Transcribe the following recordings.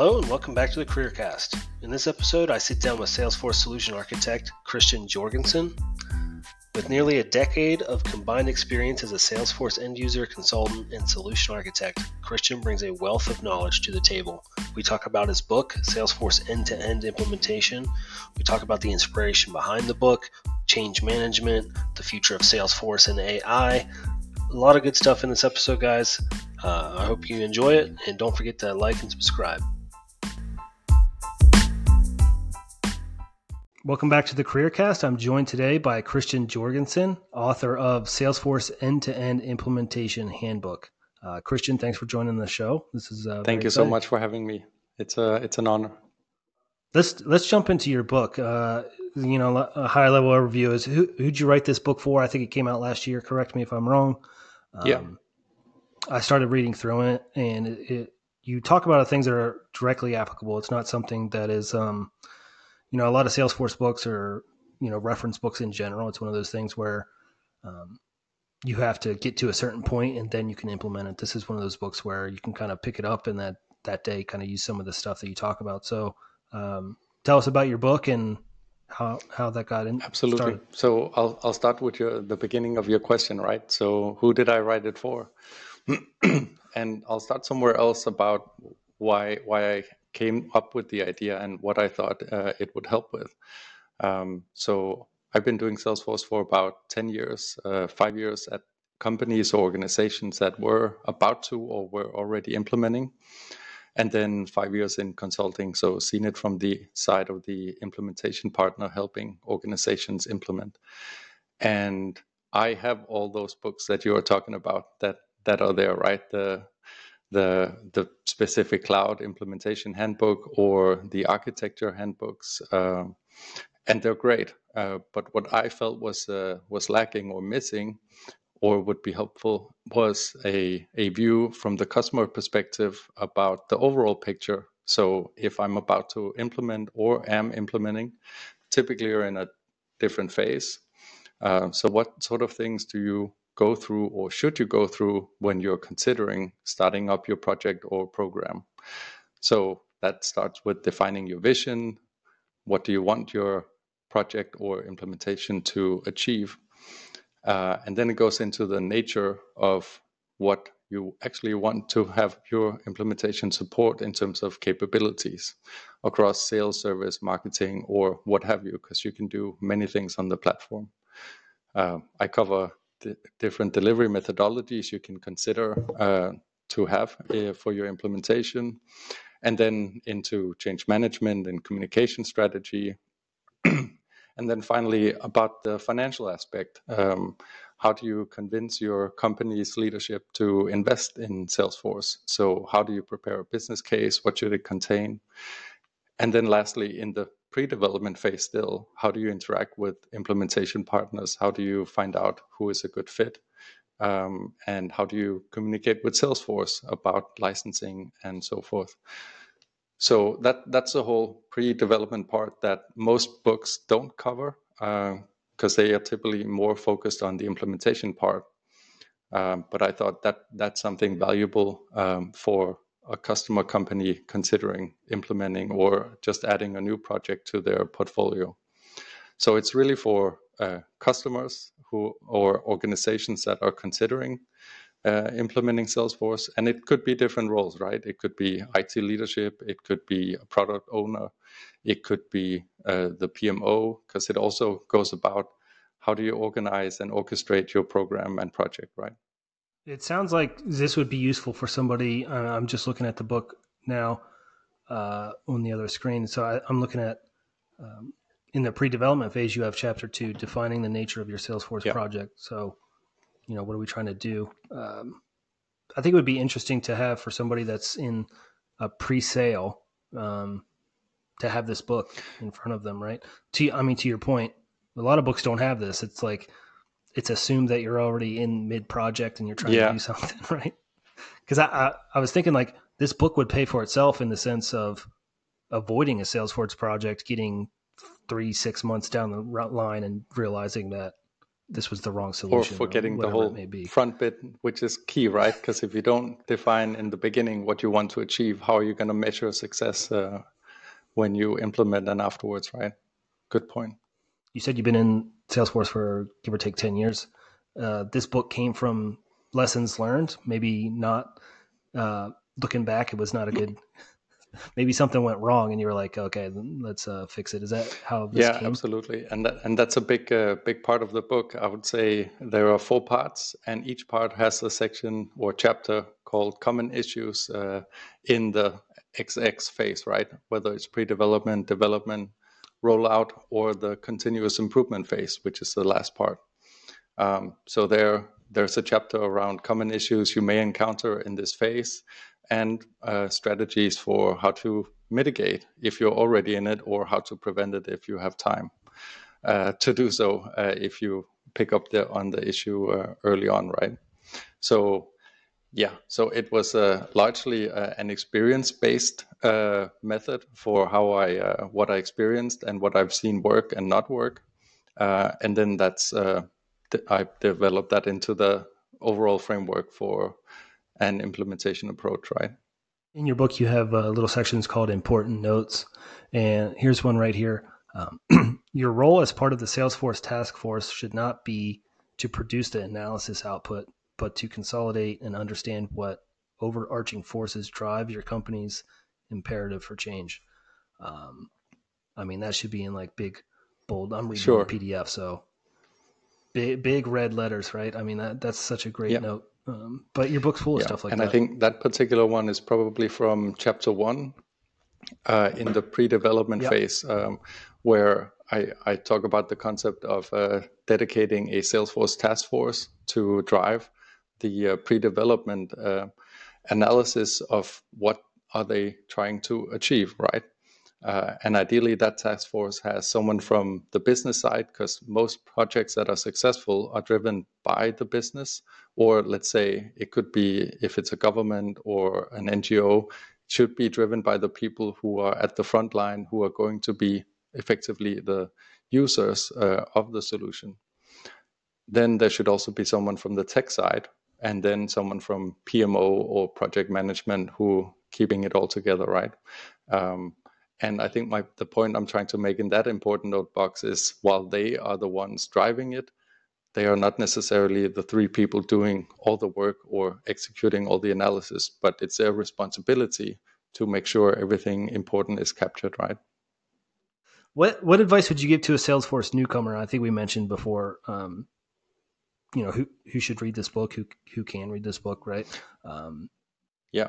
Hello and welcome back to the CareerCast. In this episode, I sit down with Salesforce solution architect Kristian Jørgensen. With nearly a decade of combined experience as a Salesforce end user, consultant, and solution architect, Kristian brings a wealth of knowledge to the table. We talk about his book, Salesforce End to End Implementation. We talk about the inspiration behind the book, change management, the future of Salesforce and AI. A lot of good stuff in this episode, guys. Uh, I hope you enjoy it, and don't forget to like and subscribe. Welcome back to the CareerCast. I'm joined today by Kristian Jørgensen, author of Salesforce End to End Implementation Handbook. Uh, Kristian, thanks for joining the show. This is uh, thank you exciting. so much for having me. It's a it's an honor. Let's let's jump into your book. Uh, you know, a high level overview is who who'd you write this book for? I think it came out last year. Correct me if I'm wrong. Um, yeah. I started reading through it, and it, it, you talk about things that are directly applicable. It's not something that is um, you know, a lot of Salesforce books or, you know, reference books in general. It's one of those things where um, you have to get to a certain point and then you can implement it. This is one of those books where you can kind of pick it up and that, that day kind of use some of the stuff that you talk about. So um, tell us about your book and how, how that got in. Absolutely. Started. So I'll, I'll start with your, the beginning of your question, right? So who did I write it for? and I'll start somewhere else about why, why I came up with the idea and what I thought uh, it would help with. Um, so I've been doing Salesforce for about 10 years, uh, five years at companies or organizations that were about to or were already implementing, and then five years in consulting. So seen it from the side of the implementation partner helping organizations implement. And I have all those books that you are talking about that that are there, right? The the the specific cloud implementation handbook or the architecture handbooks, uh, and they're great. Uh, but what I felt was uh, was lacking or missing, or would be helpful, was a a view from the customer perspective about the overall picture. So if I'm about to implement or am implementing, typically you're in a different phase. Uh, so what sort of things do you go through or should you go through when you're considering starting up your project or program. So that starts with defining your vision. What do you want your project or implementation to achieve? Uh, and then it goes into the nature of what you actually want to have your implementation support in terms of capabilities across sales, service, marketing, or what have you, because you can do many things on the platform. Uh, I cover different delivery methodologies you can consider uh, to have uh, for your implementation, and then into change management and communication strategy. and then finally, about the financial aspect. Um, how do you convince your company's leadership to invest in Salesforce? So, how do you prepare a business case? What should it contain? And then, lastly, in the pre-development phase still how do you interact with implementation partners? How do you find out who is a good fit? Um, and how do you communicate with salesforce about licensing and so forth? So that that's the whole pre-development part that most books don't cover because uh, they are typically more focused on the implementation part. Um, but i thought that that's something valuable um, for a customer company considering implementing or just adding a new project to their portfolio. So it's really for uh, customers who or organizations that are considering uh, implementing Salesforce, and it could be different roles, right? It could be IT leadership, it could be a product owner, it could be uh, the PMO, because it also goes about how do you organize and orchestrate your program and project, right? It sounds like this would be useful for somebody. Uh, I'm just looking at the book now uh, on the other screen. So I, am looking at um, in the pre-development phase, you have chapter two, defining the nature of your Salesforce yep. project. So, you know, what are we trying to do? Um, I think it would be interesting to have for somebody that's in a pre-sale um, to have this book in front of them, right? To I mean, to your point, a lot of books don't have this. It's like it's assumed that you're already in mid project and you're trying yeah. to do something, right? Because I, I, I was thinking like this book would pay for itself in the sense of avoiding a Salesforce project, getting three six months down the line and realizing that this was the wrong solution, or forgetting or the whole front bit, which is key, right? Because if you don't define in the beginning what you want to achieve, how are you going to measure success uh, when you implement and afterwards, right? Good point. You said you've been in Salesforce for give or take ten years. Uh, this book came from lessons learned, maybe not. Uh, looking back, it was not a good maybe something went wrong and you were like okay let's uh, fix it is that how yeah came? absolutely and that, and that's a big uh, big part of the book i would say there are four parts and each part has a section or chapter called common issues uh, in the xx phase right whether it's pre-development development rollout or the continuous improvement phase which is the last part um, so there there's a chapter around common issues you may encounter in this phase and uh, strategies for how to mitigate if you're already in it or how to prevent it if you have time uh, to do so uh, if you pick up the, on the issue uh, early on, right? So, yeah, so it was uh, largely uh, an experience-based method for how I what I experienced and what I've seen work and not work, and then that's I developed that into the overall framework for an implementation approach, right? In your book, you have uh, little sections called important notes. And here's one right here. Um, your role as part of the Salesforce task force should not be to produce the analysis output, but to consolidate and understand what overarching forces drive your company's imperative for change. Um, I mean, that should be in like big, bold. I'm reading sure. PDF, so big, big red letters, right? I mean, that that's such a great note. Um, but your book's full of yeah, stuff like and that. And I think that particular one is probably from chapter one uh, in the pre-development phase, um, where I, I, talk about the concept of uh, dedicating a Salesforce task force to drive the uh, pre-development uh, analysis of what are they trying to achieve, right? Uh, and ideally, that task force has someone from the business side, because most projects that are successful are driven by the business. Or let's say it could be if it's a government or an NGO, should be driven by the people who are at the front line, who are going to be effectively the users uh, of the solution. Then there should also be someone from the tech side, and then someone from PMO or project management who keeping it all together, right? Um, and I think my the point I'm trying to make in that important note box is while they are the ones driving it, they are not necessarily the three people doing all the work or executing all the analysis, but it's their responsibility to make sure everything important is captured, right? What what advice would you give to a Salesforce newcomer? I think we mentioned before, um, you know, who who should read this book, who who can read this book, right? Um, yeah,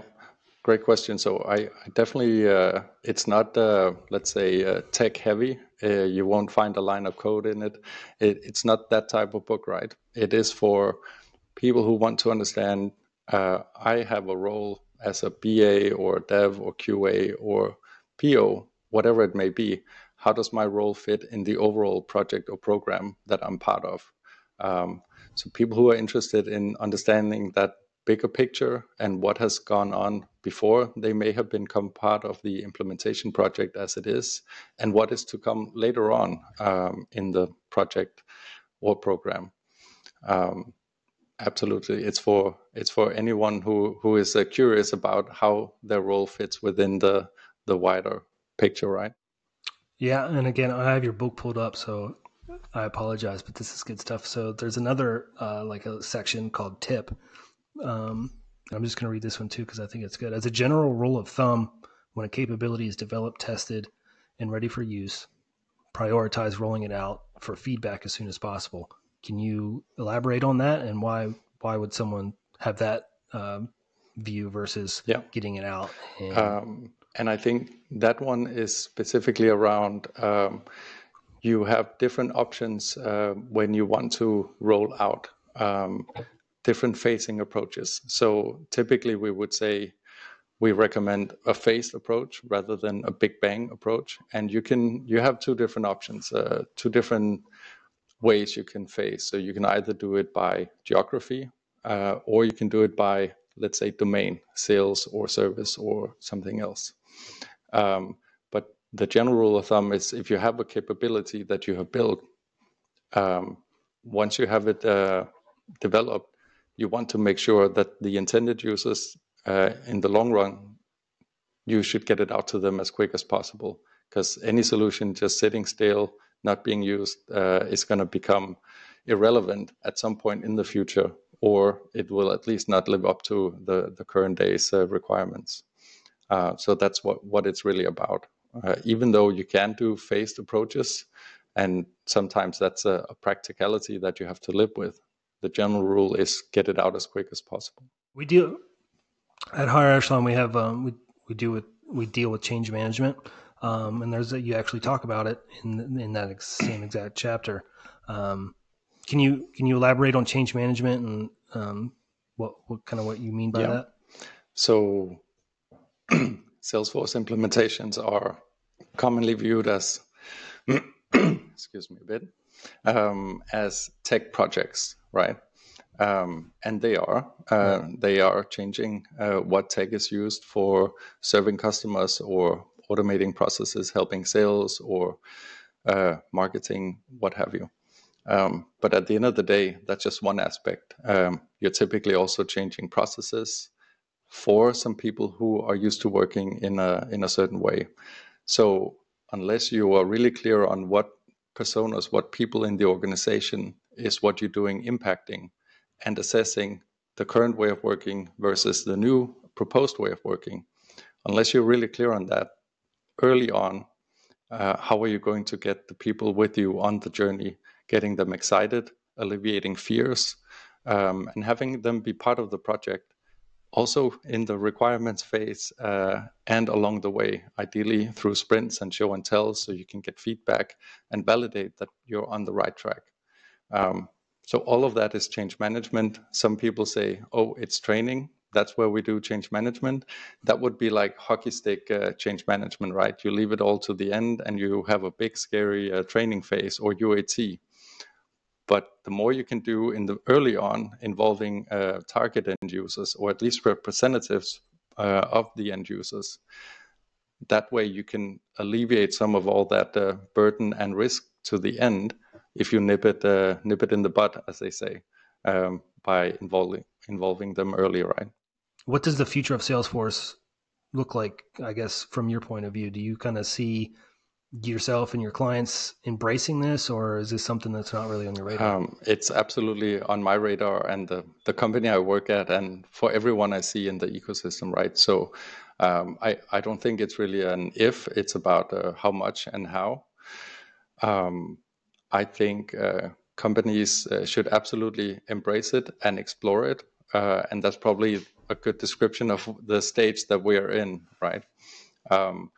Great question. So I, I definitely, uh, it's not, uh, let's say, uh, tech heavy. Uh, you won't find a line of code in it. it. It's not that type of book, right? It is for people who want to understand. Uh, I have a role as a BA or dev or QA or PO, whatever it may be. How does my role fit in the overall project or program that I'm part of? Um, so people who are interested in understanding that bigger picture and what has gone on before they may have become part of the implementation project as it is, and what is to come later on um, in the project or program. Um, absolutely, it's for it's for anyone who who is uh, curious about how their role fits within the the wider picture, right? Yeah, and again, I have your book pulled up, so I apologize, but this is good stuff. So there's another uh, like a section called tip um, I'm just going to read this one too because I think it's good. As a general rule of thumb, when a capability is developed, tested, and ready for use, prioritize rolling it out for feedback as soon as possible. Can you elaborate on that and why why would someone have that um, view versus yeah. getting it out? And, um, and I think that one is specifically around um, you have different options uh, when you want to roll out. Um, different phasing approaches. So typically we would say we recommend a phased approach rather than a big bang approach. And you can you have two different options, uh, two different ways you can phase. So you can either do it by geography, uh, or you can do it by let's say domain, sales or service or something else. Um, the general rule of thumb is if you have a capability that you have built, um, once you have it uh, developed, you want to make sure that the intended users uh, in the long run, you should get it out to them as quick as possible. Because any solution just sitting still, not being used, uh, is going to become irrelevant at some point in the future, or it will at least not live up to the, the current day's uh, requirements. Uh, so that's what, what it's really about. Uh, even though you can do phased approaches, and sometimes that's a, a, practicality that you have to live with. The general rule is get it out as quick as possible. We do at Higher Echelon. We have um, we we do with we deal with change management, um, and there's a, you actually talk about it in in that same exact chapter. Um, can you can you elaborate on change management and um, what what kind of what you mean by yeah. that? So, Salesforce implementations are commonly viewed as excuse me a bit um, as tech projects, right? Um, and they are. Uh, they are changing uh, what tech is used for serving customers or automating processes, helping sales or uh, marketing, what have you. Um, but at the end of the day, that's just one aspect. Um, you're typically also changing processes for some people who are used to working in a in a certain way. So unless you are really clear on what personas, what people in the organization is what you're doing impacting, and assessing the current way of working versus the new proposed way of working, unless you're really clear on that early on, uh, how are you going to get the people with you on the journey getting them excited, alleviating fears, um, and having them be part of the project. Also, in the requirements phase uh, and along the way, ideally through sprints and show and tell, so you can get feedback and validate that you're on the right track. Um, so, all of that is change management. Some people say, oh, it's training. That's where we do change management. That would be like hockey stick uh, change management, right? You leave it all to the end and you have a big, scary uh, training phase or UAT. But the more you can do in the early on involving uh, target end users or at least representatives uh, of the end users, that way you can alleviate some of all that uh, burden and risk to the end if you nip it uh, nip it in the bud, as they say, um, by involving involving them early, right? What does the future of Salesforce look like? I guess from your point of view, do you kind of see yourself and your clients embracing this, or is this something that's not really on your radar? Um, it's absolutely on my radar and the, the company I work at, and for everyone I see in the ecosystem, right? So um, I, I don't think it's really an if, it's about uh, how much and how. Um, I think uh, companies uh, should absolutely embrace it and explore it. Uh, and that's probably a good description of the stage that we are in, right? Um,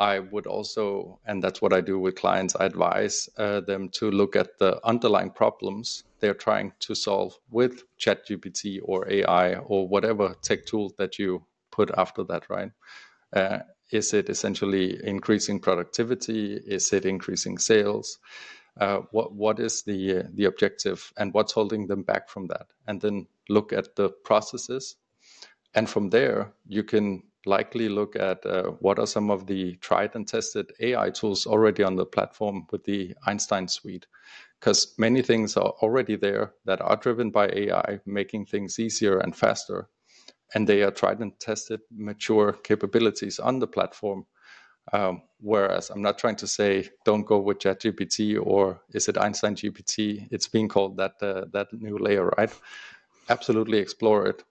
I would also, and that's what I do with clients, I advise uh, them to look at the underlying problems they're trying to solve with ChatGPT or AI or whatever tech tool that you put after that, right? Uh, is it essentially increasing productivity? Is it increasing sales? Uh, what what is the the objective and what's holding them back from that? And then look at the processes, and from there you can likely look at uh, what are some of the tried and tested AI tools already on the platform with the Einstein suite. Because many things are already there that are driven by AI, making things easier and faster. And they are tried and tested, mature capabilities on the platform. Um, whereas I'm not trying to say don't go with ChatGPT or is it Einstein GPT? It's being called that uh, that new layer, right? Absolutely explore it.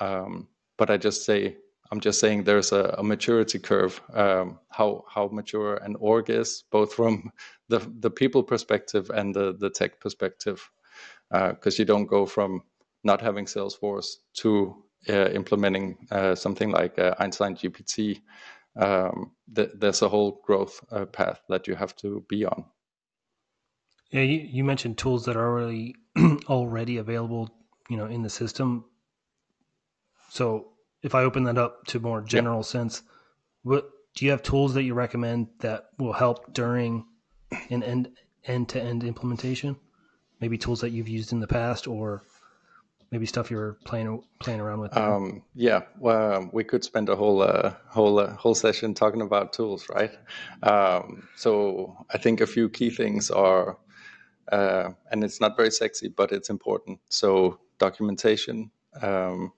Um, but I just say I'm just saying there's a, a maturity curve, um, how how mature an org is, both from the the people perspective and the the tech perspective, because uh, you don't go from not having Salesforce to uh, implementing uh, something like uh, Einstein GPT. Um, th- there's a whole growth uh, path that you have to be on. Yeah, you, you mentioned tools that are already already available, you know, in the system. So if I open that up to more general yep. sense, what do you have tools that you recommend that will help during an end end to end implementation? Maybe tools that you've used in the past, or maybe stuff you're playing playing around with. Um, yeah, well, we could spend a whole uh, whole uh, whole session talking about tools, right? Um, so I think a few key things are uh, and it's not very sexy, but it's important. So documentation, um,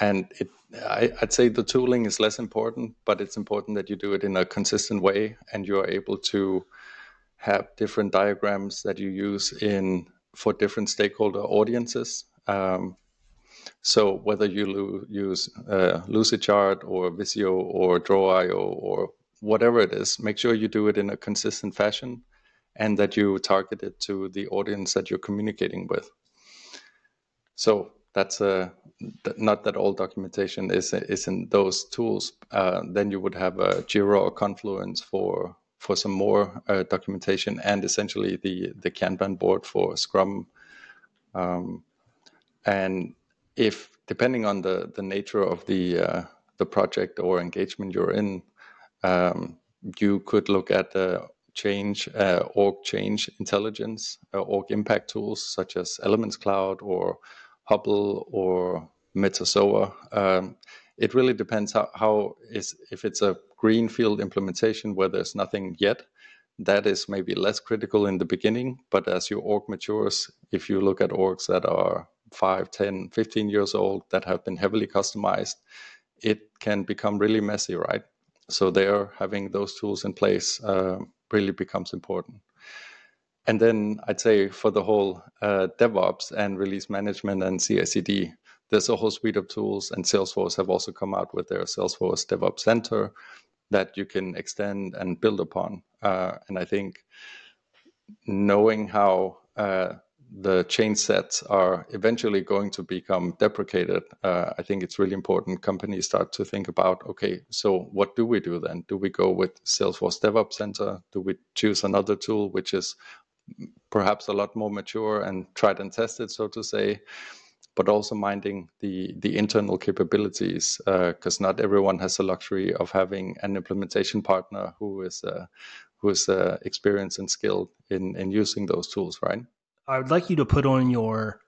and it, I, would say the tooling is less important, but it's important that you do it in a consistent way, and you are able to have different diagrams that you use in for different stakeholder audiences. Um, so whether you lo- use uh, Lucidchart or Visio or Draw.io or whatever it is, make sure you do it in a consistent fashion and that you target it to the audience that you're communicating with. So that's a not that all documentation is is in those tools. Uh, then you would have a Jira or Confluence for for some more uh, documentation and essentially the the Kanban board for Scrum. Um, and if depending on the the nature of the uh, the project or engagement you're in, um, you could look at the change uh, org change intelligence uh, org impact tools such as Elements Cloud or Hubble or Metazoa. Um, it really depends how, how is if it's a greenfield implementation where there's nothing yet. That is maybe less critical in the beginning, but as your org matures, if you look at orgs that are 5, 10, 15 years old that have been heavily customized, it can become really messy, right? So there, having those tools in place uh, really becomes important. And then I'd say for the whole uh, DevOps and release management and CI/CD, there's a whole suite of tools, and Salesforce have also come out with their Salesforce DevOps Center that you can extend and build upon. Uh, and I think knowing how uh, the change sets are eventually going to become deprecated, uh, I think it's really important companies start to think about okay, so what do we do then? Do we go with Salesforce DevOps Center? Do we choose another tool which is perhaps a lot more mature and tried and tested, so to say? But also minding the the internal capabilities, because uh, not everyone has the luxury of having an implementation partner who is uh, who is uh, experienced and skilled in in using those tools, right? I would like you to put on your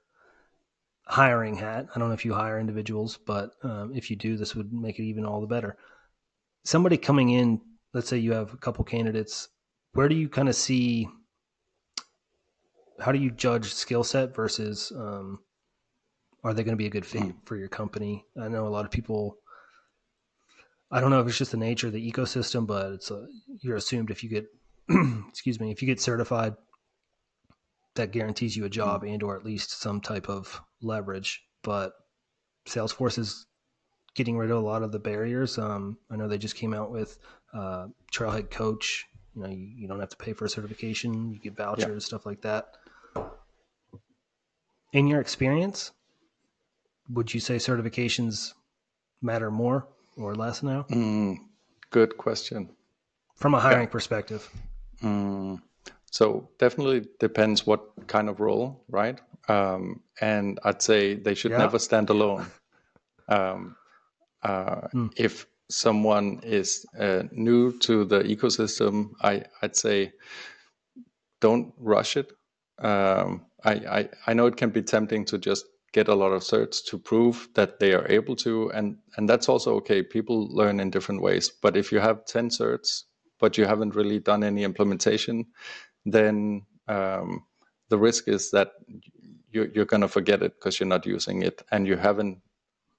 hiring hat. I don't know if you hire individuals, but um, if you do, this would make it even all the better. Somebody coming in, let's say you have a couple candidates, where do you kind of see? How do you judge skill set versus um, are they going to be a good fit hmm. for your company? I know a lot of people. I don't know if it's just the nature of the ecosystem, but it's a, you're assumed if you get, excuse me, if you get certified that guarantees you a job mm. and or at least some type of leverage. But Salesforce is getting rid of a lot of the barriers. Um, I know they just came out with uh, Trailhead Coach. You know, you, you, don't have to pay for a certification. You get vouchers, yeah. stuff like that. In your experience, would you say certifications matter more or less now? Mm, good question. From a hiring yeah. perspective. Mm, so definitely depends what kind of role, right? Um, and I'd say they should yeah. never stand alone. Um, uh, mm. If someone is uh, new to the ecosystem, I, would say don't rush it. Um, I, I, I know it can be tempting to just get a lot of certs to prove that they are able to, and and that's also okay. People learn in different ways. But if you have ten certs, but you haven't really done any implementation, then um, the risk is that you're, you're going to forget it because you're not using it and you haven't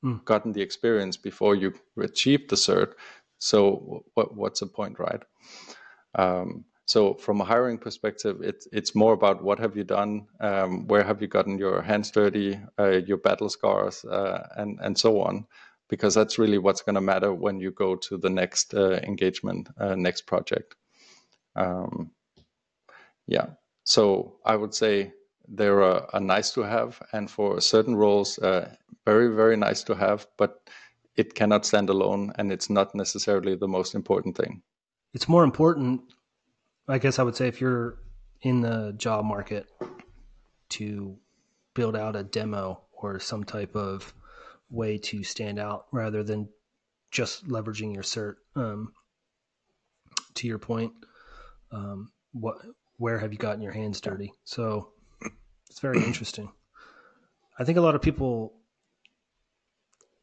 mm. gotten the experience before you achieve the cert. So what, what's the point, right? Um, so from a hiring perspective, it's it's more about what have you done, um, where have you gotten your hands dirty, uh, your battle scars, uh, and and so on, because that's really what's going to matter when you go to the next uh, engagement, uh, next project. Um, yeah. So I would say they're a, a nice to have, and for certain roles, uh, very very nice to have, but it cannot stand alone, and it's not necessarily the most important thing. It's more important, I guess I would say, if you're in the job market to build out a demo or some type of way to stand out rather than just leveraging your cert. Um, to your point, um, what where have you gotten your hands dirty? So it's very interesting. I think a lot of people,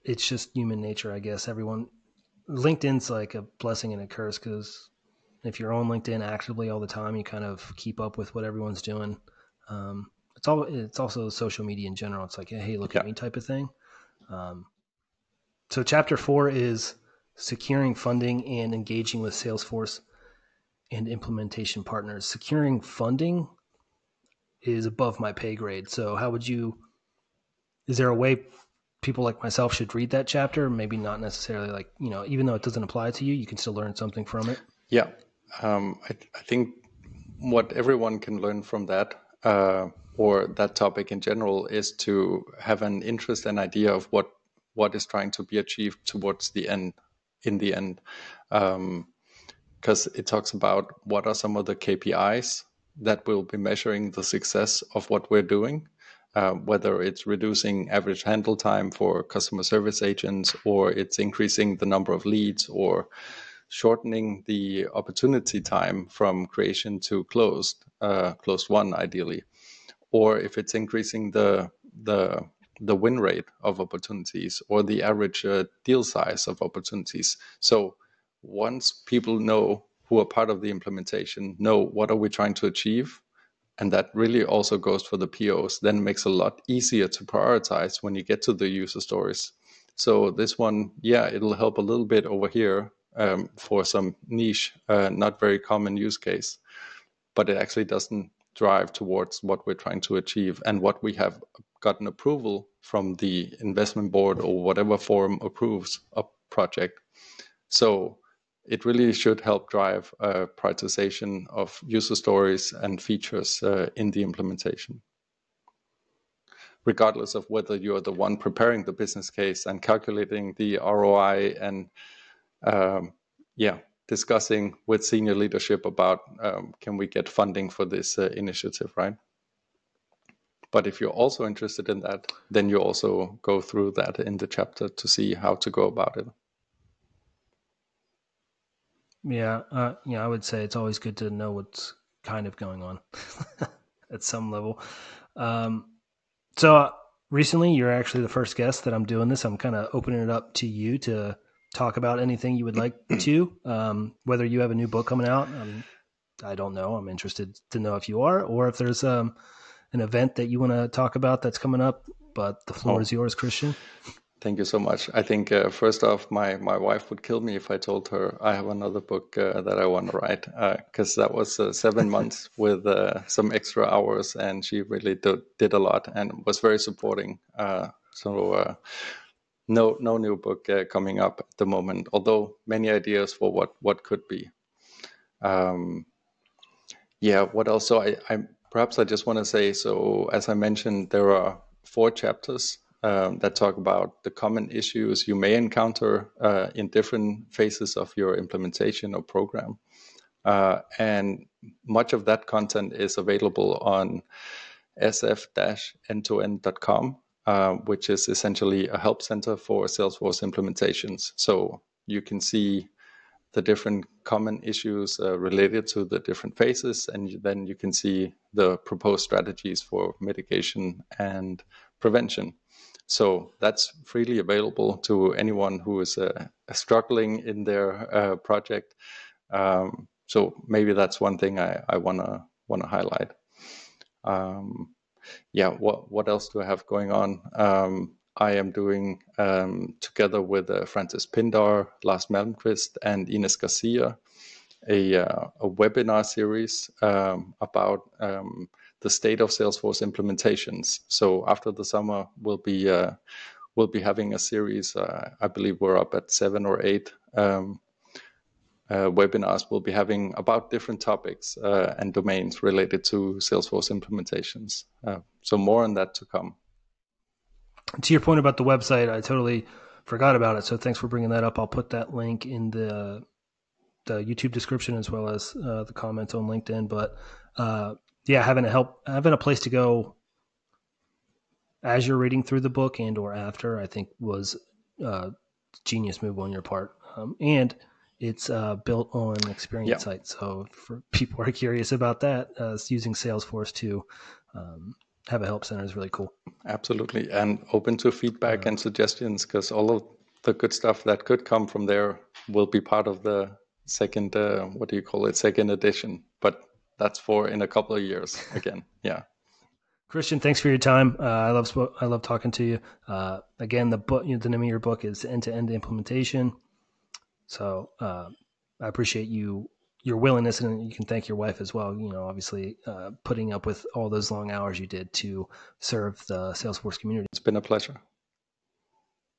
it's just human nature, I guess. Everyone, LinkedIn's like a blessing and a curse because if you're on LinkedIn actively all the time, you kind of keep up with what everyone's doing. Um, it's all it's also social media in general. It's like, hey, look yeah. at me type of thing. Um, so chapter four is securing funding and engaging with Salesforce and implementation partners. Securing funding is above my pay grade. So how would you? Is there a way people like myself should read that chapter? Maybe not necessarily like you know, even though it doesn't apply to you, you can still learn something from it. Yeah, um, I, I, think what everyone can learn from that uh, or that topic in general is to have an interest and idea of what what is trying to be achieved towards the end in the end. Because um, it talks about what are some of the kpis that will be measuring the success of what we're doing uh, whether it's reducing average handle time for customer service agents or it's increasing the number of leads or shortening the opportunity time from creation to closed uh, closed won ideally or if it's increasing the the the win rate of opportunities or the average uh, deal size of opportunities. So once people know who are part of the implementation, know what are we trying to achieve, and that really also goes for the POs, then makes a lot easier to prioritize when you get to the user stories. So this one, yeah, it'll help a little bit over here um, for some niche, uh, not very common use case, but it actually doesn't drive towards what we're trying to achieve and what we have gotten approval from the investment board or whatever forum approves a project. So it really should help drive uh, prioritization of user stories and features uh, in the implementation. Regardless of whether you're the one preparing the business case and calculating the ROI and um, yeah, discussing with senior leadership about um, can we get funding for this uh, initiative, right? But if you're also interested in that, then you also go through that in the chapter to see how to go about it. Yeah, uh, yeah, I would say it's always good to know what's kind of going on at some level. Um, so uh, recently, you're actually the first guest that I'm doing this. I'm kind of opening it up to you to talk about anything you would like to, um, whether you have a new book coming out. Um, I don't know. I'm interested to know if you are, or if there's um, an event that you want to talk about that's coming up. But the floor oh. is yours, Kristian. Thank you so much. I think uh, first off, my my wife would kill me if I told her I have another book uh, that I want to write because uh, that was uh, seven months with uh, some extra hours, and she really did, did a lot and was very supporting. Uh, so no no new book uh, coming up at the moment although many ideas for what what could be. Um, yeah what else? So I, I perhaps i just want to say so as i mentioned there are four chapters um, that talk about the common issues you may encounter uh, in different phases of your implementation or program. Uh, and much of that content is available on sf-end2end.com uh, which is essentially a help center for Salesforce implementations. So you can see the different common issues uh, related to the different phases, and then you can see the proposed strategies for mitigation and prevention. So that's freely available to anyone who is uh, struggling in their uh, project. Um, so maybe that's one thing I to want to highlight. Um, yeah, what what else do I have going on? Um, I am doing um, together with uh, Francis Pindar, Lars Malmqvist, and Ines Garcia a, uh, a webinar series um, about um, the state of Salesforce implementations. So after the summer, we'll be uh, we'll be having a series. Uh, I believe we're up at seven or eight um, uh, webinars we'll be having about different topics uh, and domains related to Salesforce implementations. Uh, so more on that to come. To your point about the website, I totally forgot about it. So thanks for bringing that up. I'll put that link in the the YouTube description as well as uh, the comments on LinkedIn. But uh, yeah, having a help, having a place to go as you're reading through the book and or after, I think was a uh, genius move on your part. Um, and it's uh, built on experience site. So for people who are curious about that, uh, using Salesforce to um, have a help center is really cool. Absolutely, and open to feedback uh, and suggestions because all of the good stuff that could come from there will be part of the second. Uh, what do you call it? Second edition, but that's for in a couple of years again. Yeah. Kristian, thanks for your time. Uh, I love I love talking to you. Uh, again, the book, you know, the name of your book is End to End Implementation. So uh, I appreciate you your willingness, and you can thank your wife as well. You know, obviously uh, putting up with all those long hours you did to serve the Salesforce community. It's been a pleasure.